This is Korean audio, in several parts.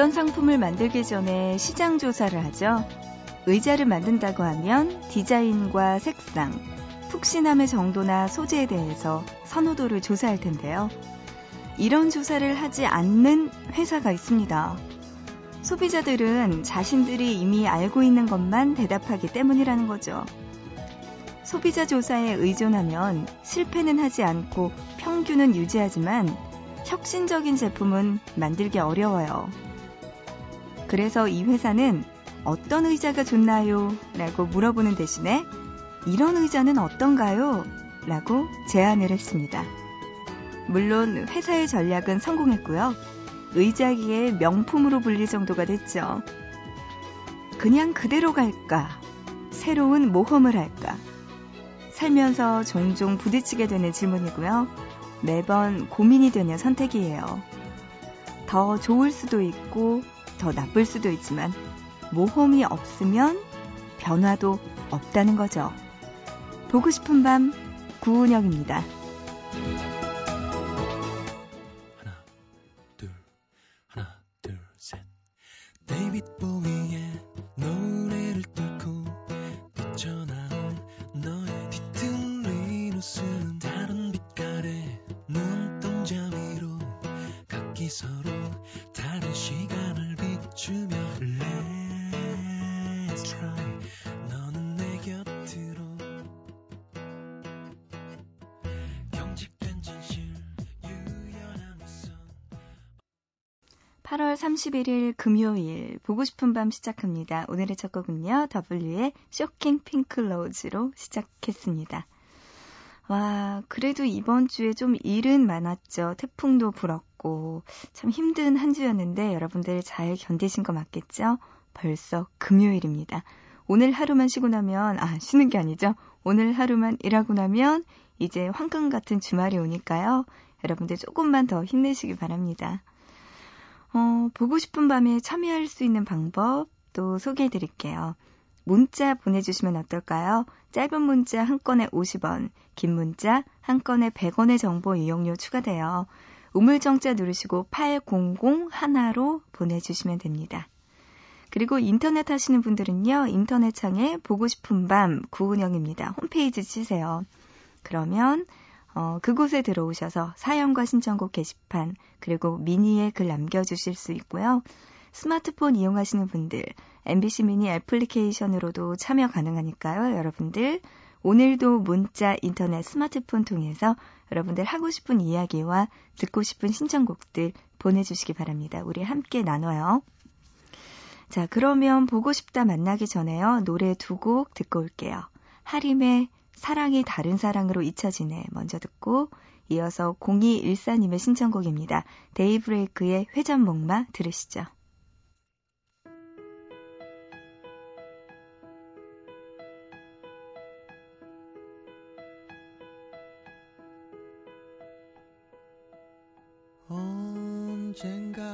어떤 상품을 만들기 전에 시장 조사를 하죠. 의자를 만든다고 하면 디자인과 색상, 푹신함의 정도나 소재에 대해서 선호도를 조사할 텐데요. 이런 조사를 하지 않는 회사가 있습니다. 소비자들은 자신들이 이미 알고 있는 것만 대답하기 때문이라는 거죠. 소비자 조사에 의존하면 실패는 하지 않고 평균은 유지하지만 혁신적인 제품은 만들기 어려워요. 그래서 이 회사는 어떤 의자가 좋나요? 라고 물어보는 대신에 이런 의자는 어떤가요? 라고 제안을 했습니다. 물론 회사의 전략은 성공했고요. 의자기의 명품으로 불릴 정도가 됐죠. 그냥 그대로 갈까? 새로운 모험을 할까? 살면서 종종 부딪히게 되는 질문이고요. 매번 고민이 되는 선택이에요. 더 좋을 수도 있고 더 나쁠 수도 있지만 모험이 없으면 변화도 없다는 거죠. 보고 싶은 밤 구은영입니다. 8월 31일 금요일 보고 싶은 밤 시작합니다. 오늘의 첫 곡은요. W의 쇼킹 핑클로즈로 시작했습니다. 와, 그래도 이번 주에 좀 일은 많았죠. 태풍도 불었고 참 힘든 한 주였는데 여러분들 잘 견디신 거 맞겠죠? 벌써 금요일입니다. 오늘 하루만 쉬고 나면, 아, 쉬는 게 아니죠. 오늘 하루만 일하고 나면 이제 황금 같은 주말이 오니까요. 여러분들 조금만 더 힘내시기 바랍니다. 어, 보고 싶은 밤에 참여할 수 있는 방법 또 소개해 드릴게요. 문자 보내주시면 어떨까요? 짧은 문자 한 건에 50원, 긴 문자 한 건에 100원의 정보 이용료 추가돼요. 우물정자 누르시고 8001로 보내주시면 됩니다. 그리고 인터넷 하시는 분들은요, 인터넷 창에 보고 싶은 밤 구은영입니다. 홈페이지 치세요. 그러면 어, 그곳에 들어오셔서 사연과 신청곡 게시판 그리고 미니에 글 남겨주실 수 있고요. 스마트폰 이용하시는 분들 MBC 미니 애플리케이션으로도 참여 가능하니까요. 여러분들 오늘도 문자, 인터넷, 스마트폰 통해서 여러분들 하고 싶은 이야기와 듣고 싶은 신청곡들 보내주시기 바랍니다. 우리 함께 나눠요. 자, 그러면 보고 싶다 만나기 전에요. 노래 두 곡 듣고 올게요. 하림의 사랑이 다른 사랑으로 잊혀지네 먼저 듣고 이어서 0214님의 신청곡입니다. 데이브레이크의 회전목마 들으시죠. 언젠가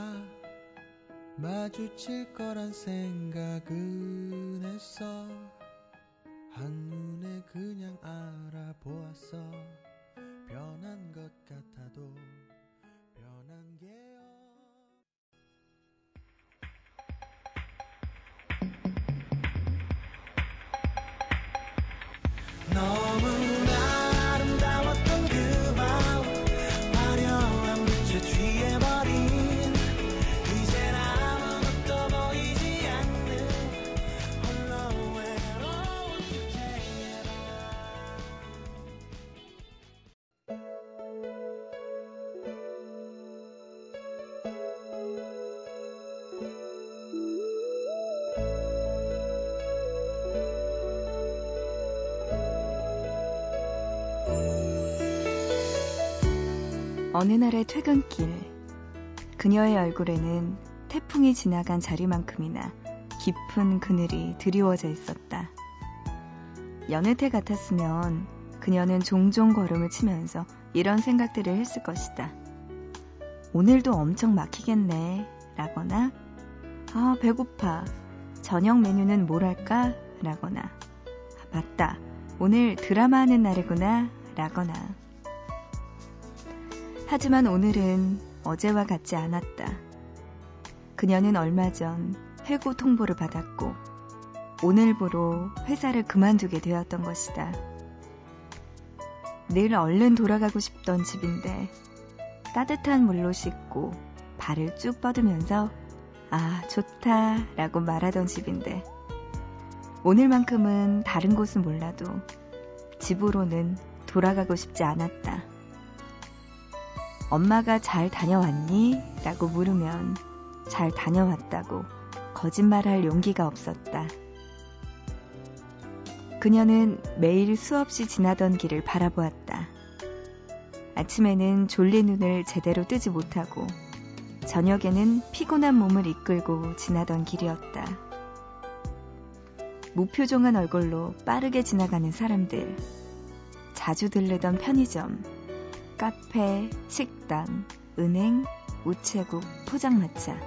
마주칠 거란 생각은 했어 한눈에 그냥 알아보았어 어느 날의 퇴근길 그녀의 얼굴에는 태풍이 지나간 자리만큼이나 깊은 그늘이 드리워져 있었다. 때 같았으면 그녀는 종종 걸음을 치면서 이런 생각들을 했을 것이다. 오늘도 엄청 막히겠네. 라거나, 아, 배고파. 저녁 메뉴는 뭘 할까? 라거나, 아, 맞다. 오늘 드라마 하는 날이구나. 라거나. 하지만 오늘은 어제와 같지 않았다. 그녀는 얼마 전 해고 통보를 받았고, 오늘부로 회사를 그만두게 되었던 것이다. 늘 얼른 돌아가고 싶던 집인데, 따뜻한 물로 씻고 발을 쭉 뻗으면서 아, 좋다 라고 말하던 집인데 오늘만큼은 다른 곳은 몰라도 집으로는 돌아가고 싶지 않았다. 엄마가 잘 다녀왔니? 라고 물으면 잘 다녀왔다고 거짓말할 용기가 없었다. 그녀는 매일 수없이 지나던 길을 바라보았다. 아침에는 졸린 눈을 제대로 뜨지 못하고 저녁에는 피곤한 몸을 이끌고 지나던 길이었다. 무표정한 얼굴로 빠르게 지나가는 사람들, 자주 들르던 편의점, 카페, 식당, 은행, 우체국, 포장마차,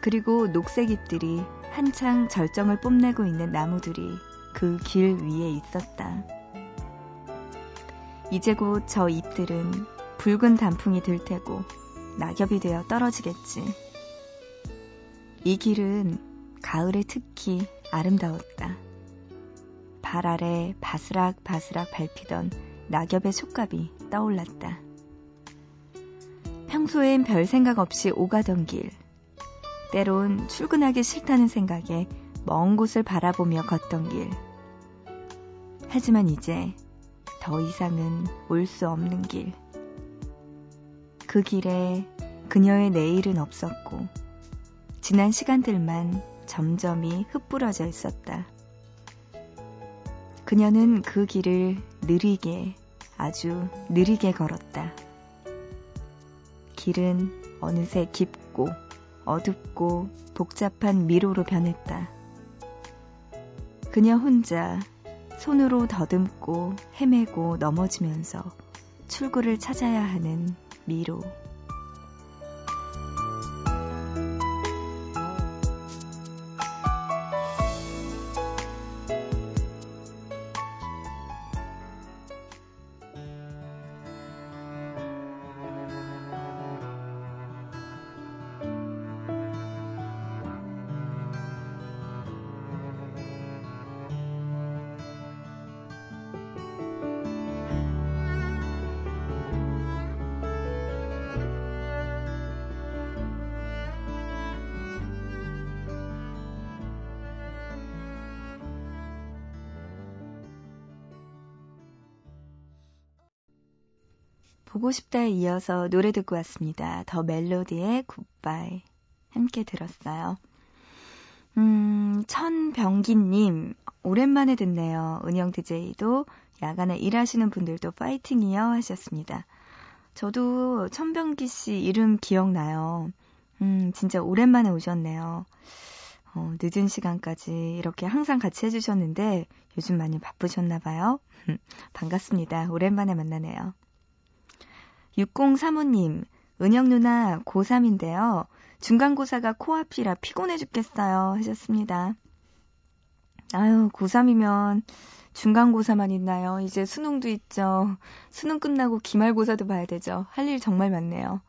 그리고 녹색 잎들이 한창 절정을 뽐내고 있는 나무들이 그 길 위에 있었다. 이제 곧 저 잎들은 붉은 단풍이 들 테고 낙엽이 되어 떨어지겠지. 이 길은 가을에 특히 아름다웠다. 발 아래 바스락바스락 밟히던 낙엽의 촉감이 떠올랐다. 평소엔 별 생각 없이 오가던 길. 때론 출근하기 싫다는 생각에 먼 곳을 바라보며 걷던 길. 하지만 이제 더 이상은 올 수 없는 길. 그 길에 그녀의 내일은 없었고, 지난 시간들만 점점이 흩뿌러져 있었다. 그녀는 그 길을 느리게, 아주 느리게 걸었다. 길은 어느새 깊고, 어둡고, 복잡한 미로로 변했다. 그녀 혼자 손으로 더듬고 헤매고 넘어지면서 출구를 찾아야 하는 미로. 보고 싶다에 이어서 노래 듣고 왔습니다. 더 멜로디의 굿바이. 함께 들었어요. 음, 천병기님, 오랜만에 듣네요. 은영 DJ도 야간에 일하시는 분들도 파이팅이요 하셨습니다. 저도 천병기 씨 이름 기억나요. 음, 진짜 오랜만에 오셨네요. 어, 늦은 시간까지 이렇게 항상 같이 해주셨는데 요즘 많이 바쁘셨나 봐요. 반갑습니다. 오랜만에 만나네요. 6035님, 은영 누나 고3인데요. 중간고사가 코앞이라 피곤해 죽겠어요. 하셨습니다. 아유, 고3이면 중간고사만 있나요? 이제 수능도 있죠. 수능 끝나고 기말고사도 봐야 되죠. 할 일 정말 많네요.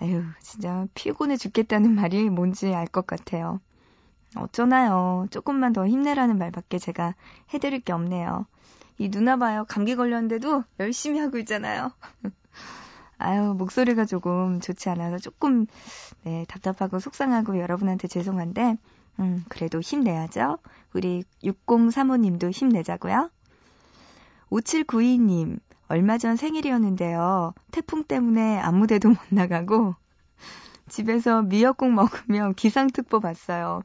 아유, 진짜 피곤해 죽겠다는 말이 뭔지 알 것 같아요. 어쩌나요. 조금만 더 힘내라는 말밖에 제가 해드릴 게 없네요. 이 누나 봐요. 감기 걸렸는데도 열심히 하고 있잖아요. 아유, 목소리가 조금 좋지 않아서 조금, 네, 답답하고 속상하고 여러분한테 죄송한데, 음, 그래도 힘내야죠. 우리 6035님도 힘내자고요. 5792님, 얼마 전 생일이었는데요. 태풍 때문에 아무 데도 못 나가고, 집에서 미역국 먹으며 기상특보 봤어요.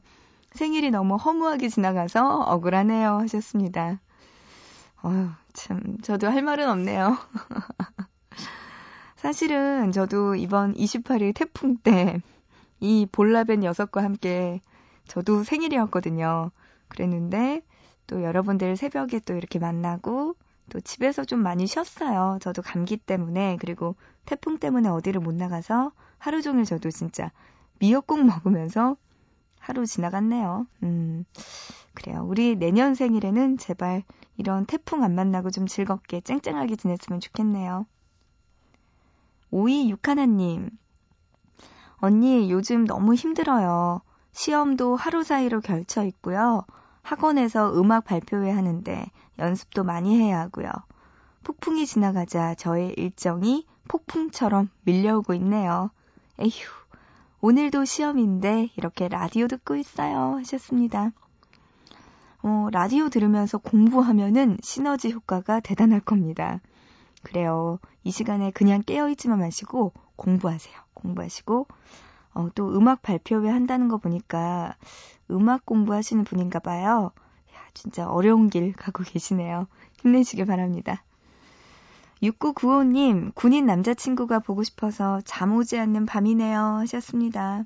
생일이 너무 허무하게 지나가서 억울하네요. 하셨습니다. 어휴, 참, 저도 할 말은 없네요. 사실은 저도 이번 28일 태풍 때 이 볼라벤 녀석과 함께 저도 생일이었거든요. 그랬는데 또 여러분들 새벽에 또 이렇게 만나고 또 집에서 좀 많이 쉬었어요. 저도 감기 때문에 그리고 태풍 때문에 어디를 못 나가서 하루 종일 저도 진짜 미역국 먹으면서 하루 지나갔네요. 음, 그래요. 우리 내년 생일에는 제발 이런 태풍 안 만나고 좀 즐겁게 쨍쨍하게 지냈으면 좋겠네요. 5261님, 언니 요즘 너무 힘들어요. 시험도 하루 사이로 결쳐 있고요. 학원에서 음악 발표회 하는데 연습도 많이 해야 하고요. 폭풍이 지나가자 저의 일정이 폭풍처럼 밀려오고 있네요. 에휴, 오늘도 시험인데 이렇게 라디오 듣고 있어요. 하셨습니다. 어, 라디오 들으면서 공부하면은 시너지 효과가 대단할 겁니다. 그래요. 이 시간에 그냥 깨어있지만 마시고 공부하세요. 공부하시고, 어, 또 음악 발표회 한다는 거 보니까 음악 공부하시는 분인가 봐요. 야, 진짜 어려운 길 가고 계시네요. 힘내시길 바랍니다. 6995님, 군인 남자친구가 보고 싶어서 잠 오지 않는 밤이네요. 하셨습니다.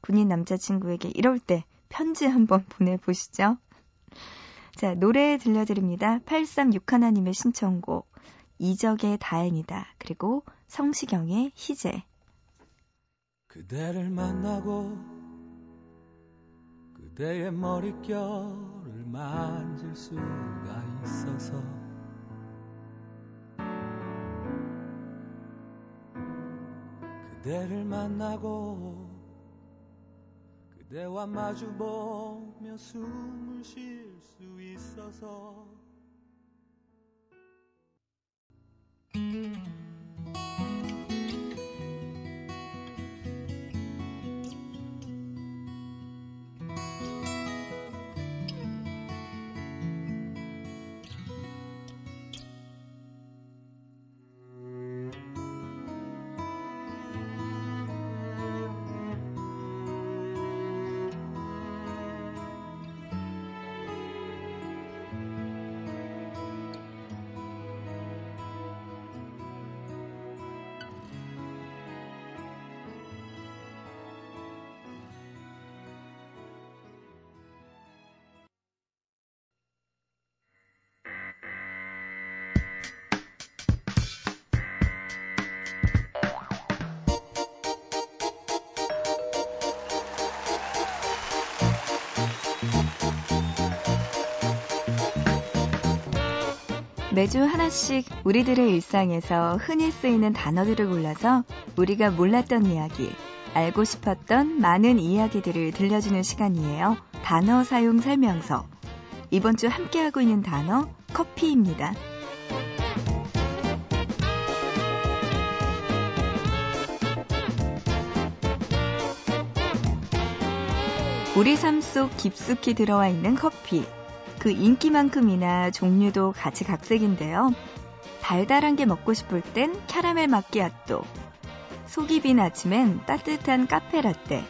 군인 남자친구에게 이럴 때 편지 한번 보내보시죠. 자, 노래 들려드립니다. 8361님의 신청곡. 이적의 다행이다. 그리고 성시경의 희재. 그대를 만나고 그대의 머릿결을 만질 수가 있어서 그대를 만나고 그대와 마주보며 숨을 쉴 수 있어서 Música 매주 하나씩 우리들의 일상에서 흔히 쓰이는 단어들을 골라서 우리가 몰랐던 이야기, 알고 싶었던 많은 이야기들을 들려주는 시간이에요. 단어 사용 설명서. 이번 주 함께하고 있는 단어, 커피입니다. 우리 삶 속 깊숙이 들어와 있는 커피. 그 인기만큼이나 종류도 같이 각색인데요. 달달한 게 먹고 싶을 땐 캐러멜 마끼아또, 속이 빈 아침엔 따뜻한 카페 라떼,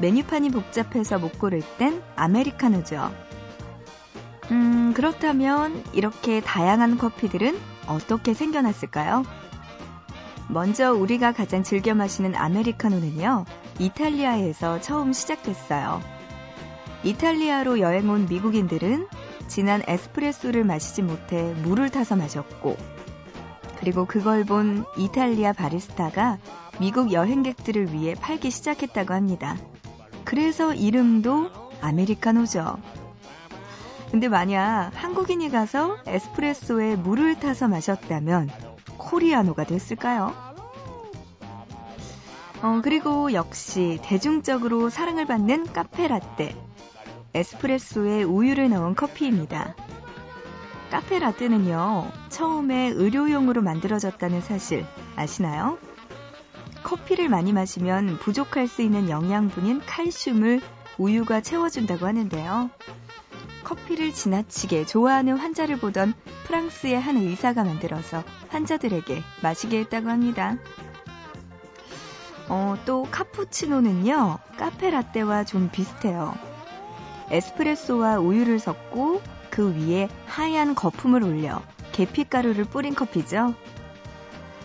메뉴판이 복잡해서 못 고를 땐 아메리카노죠. 음, 그렇다면 이렇게 다양한 커피들은 어떻게 생겨났을까요? 먼저 우리가 가장 즐겨 마시는 아메리카노는요, 이탈리아에서 처음 시작됐어요. 이탈리아로 여행 온 미국인들은 진한 에스프레소를 마시지 못해 물을 타서 마셨고, 그리고 그걸 본 이탈리아 바리스타가 미국 여행객들을 위해 팔기 시작했다고 합니다. 그래서 이름도 아메리카노죠. 근데 만약 한국인이 가서 에스프레소에 물을 타서 마셨다면 코리아노가 됐을까요? 어, 그리고 역시 대중적으로 사랑을 받는 카페 라떼. 에스프레소에 우유를 넣은 커피입니다. 카페 라떼는요, 처음에 의료용으로 만들어졌다는 사실 아시나요? 커피를 많이 마시면 부족할 수 있는 영양분인 칼슘을 우유가 채워준다고 하는데요. 커피를 지나치게 좋아하는 환자를 보던 프랑스의 한 의사가 만들어서 환자들에게 마시게 했다고 합니다. 어, 또 카푸치노는요, 카페 라떼와 좀 비슷해요. 에스프레소와 우유를 섞고 그 위에 하얀 거품을 올려 계피가루를 뿌린 커피죠.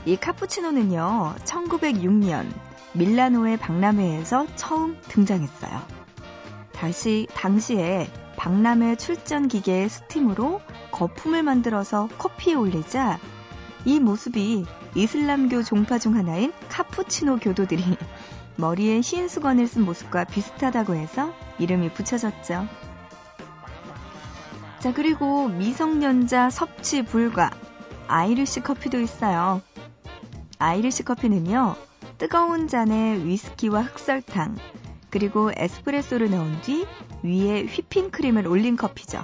이 카푸치노는요, 1906년 밀라노의 박람회에서 처음 등장했어요. 다시 당시에 박람회 출전 기계의 스팀으로 거품을 만들어서 커피에 올리자 이 모습이 이슬람교 종파 중 하나인 카푸치노 교도들이 머리에 흰 수건을 쓴 모습과 비슷하다고 해서 이름이 붙여졌죠. 자, 그리고 미성년자 섭취 불가 아이리시 커피도 있어요. 아이리시 커피는요, 뜨거운 잔에 위스키와 흑설탕, 그리고 에스프레소를 넣은 뒤 위에 휘핑크림을 올린 커피죠.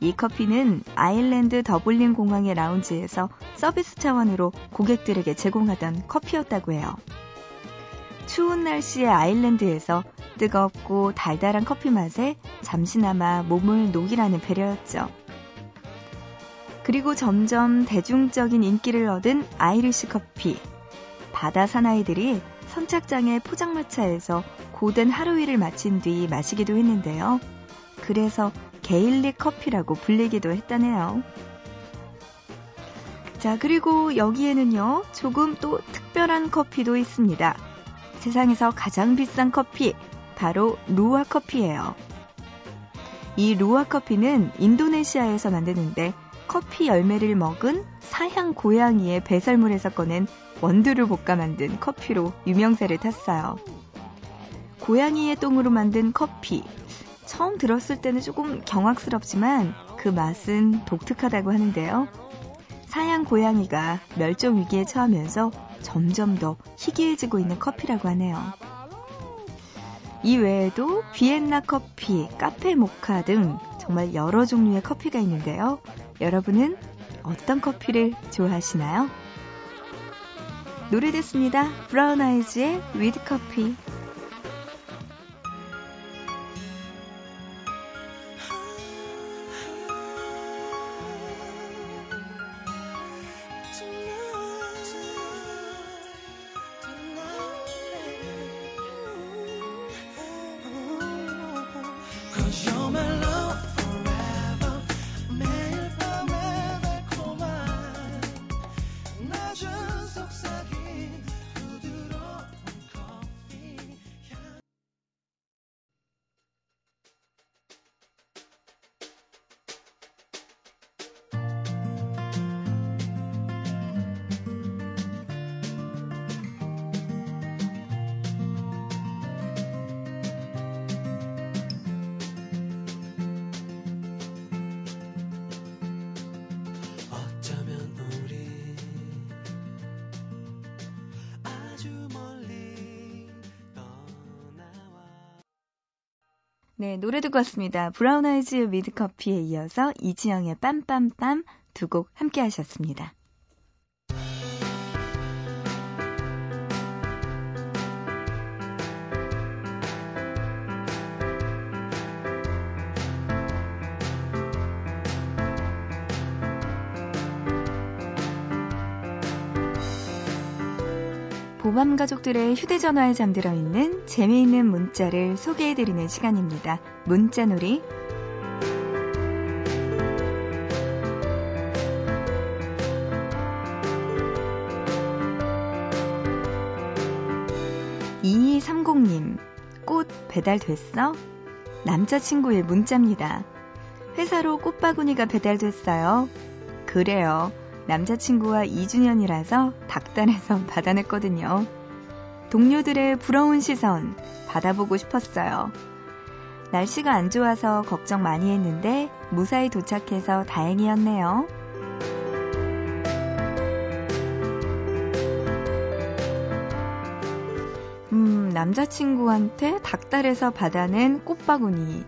이 커피는 아일랜드 더블린 공항의 라운지에서 서비스 차원으로 고객들에게 제공하던 커피였다고 해요. 추운 날씨의 아일랜드에서 뜨겁고 달달한 커피 맛에 잠시나마 몸을 녹이라는 배려였죠. 그리고 점점 대중적인 인기를 얻은 아이리시 커피. 바다 사나이들이 선착장의 포장마차에서 고된 하루 일을 마친 뒤 마시기도 했는데요. 그래서 게일릭 커피라고 불리기도 했다네요. 자, 그리고 여기에는요, 조금 또 특별한 커피도 있습니다. 세상에서 가장 비싼 커피, 바로 루아 커피예요. 이 루아 커피는 인도네시아에서 만드는데 커피 열매를 먹은 사향 고양이의 배설물에서 꺼낸 원두를 볶아 만든 커피로 유명세를 탔어요. 고양이의 똥으로 만든 커피. 처음 들었을 때는 조금 경악스럽지만 그 맛은 독특하다고 하는데요. 사양 고양이가 멸종 위기에 처하면서 점점 더 희귀해지고 있는 커피라고 하네요. 이 외에도 비엔나 커피, 카페 모카 등 정말 여러 종류의 커피가 있는데요. 여러분은 어떤 커피를 좋아하시나요? 노래 됐습니다. 브라운 아이즈의 위드 커피. 네, 노래 듣고 왔습니다. 브라운 아이즈 미드 커피에 이어서 이지영의 빰빰빰 두 곡 함께 하셨습니다. 보밤 가족들의 휴대전화에 잠들어 있는 재미있는 문자를 소개해드리는 시간입니다. 문자놀이. 이삼공님, 꽃 배달됐어? 남자친구의 문자입니다. 회사로 꽃바구니가 배달됐어요. 그래요. 남자친구와 2주년이라서 닭단에서 받아냈거든요. 동료들의 부러운 시선 받아보고 싶었어요. 날씨가 안 좋아서 걱정 많이 했는데 무사히 도착해서 다행이었네요. 음, 남자친구한테 닭달에서 받아낸 꽃바구니.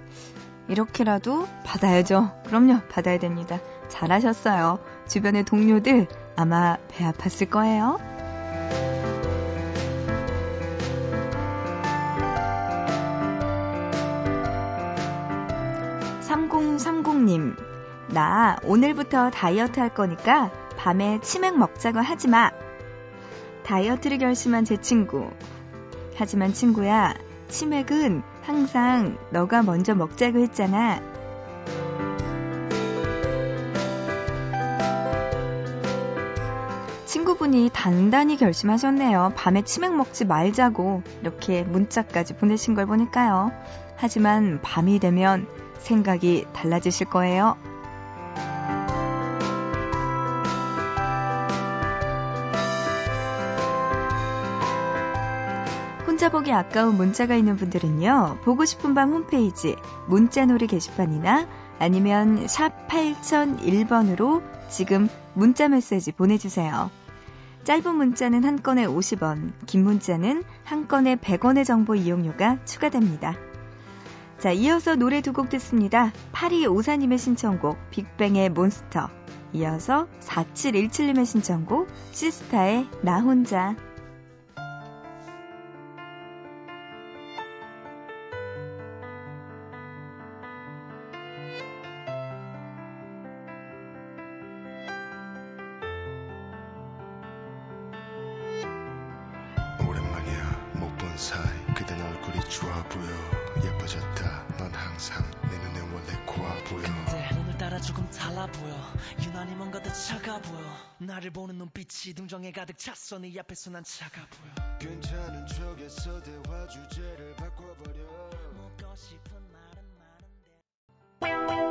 이렇게라도 받아야죠. 그럼요, 받아야 됩니다. 잘하셨어요. 주변의 동료들 아마 배 아팠을 거예요. 3030님, 나 오늘부터 다이어트 할 거니까 밤에 치맥 먹자고 하지 마. 다이어트를 결심한 제 친구. 하지만 친구야, 치맥은 항상 너가 먼저 먹자고 했잖아. 친구분이 단단히 결심하셨네요. 밤에 치맥 먹지 말자고 이렇게 문자까지 보내신 걸 보니까요. 하지만 밤이 되면 생각이 달라지실 거예요. 혼자 보기 아까운 문자가 있는 분들은요. 보고 싶은 밤 홈페이지 문자놀이 게시판이나 아니면 샵 8001번으로 지금 문자 메시지 보내주세요. 짧은 문자는 한 건에 50원, 긴 문자는 한 건에 100원의 정보 이용료가 추가됩니다. 자, 이어서 노래 두 곡 듣습니다. 8254님의 신청곡 빅뱅의 몬스터. 이어서 4717님의 신청곡 시스타의 나 혼자. 등정에 가득 찼어. 네 앞에서 난 차가 보여. 괜찮은 척에서 대화 주제를 바꿔버려. 묻고 싶은 말은 많은데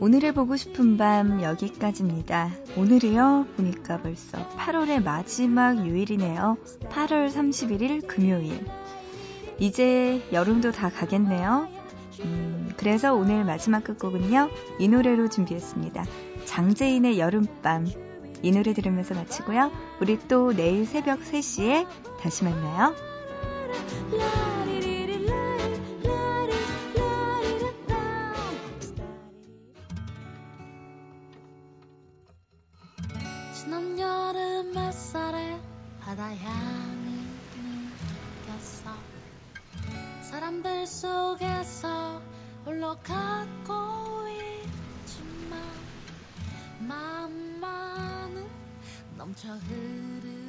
오늘의 보고 싶은 밤 여기까지입니다. 오늘이요? 보니까 벌써 8월의 마지막 요일이네요. 8월 31일 금요일. 이제 여름도 다 가겠네요. 음, 그래서 오늘 마지막 끝곡은요. 이 노래로 준비했습니다. 장재인의 여름밤. 이 노래 들으면서 마치고요. 우리 또 내일 새벽 3시에 다시 만나요. 지난 여름 햇살에 바다 향 사람들 속에서 홀로 갖고 있지만 마음만은 넘쳐 흐르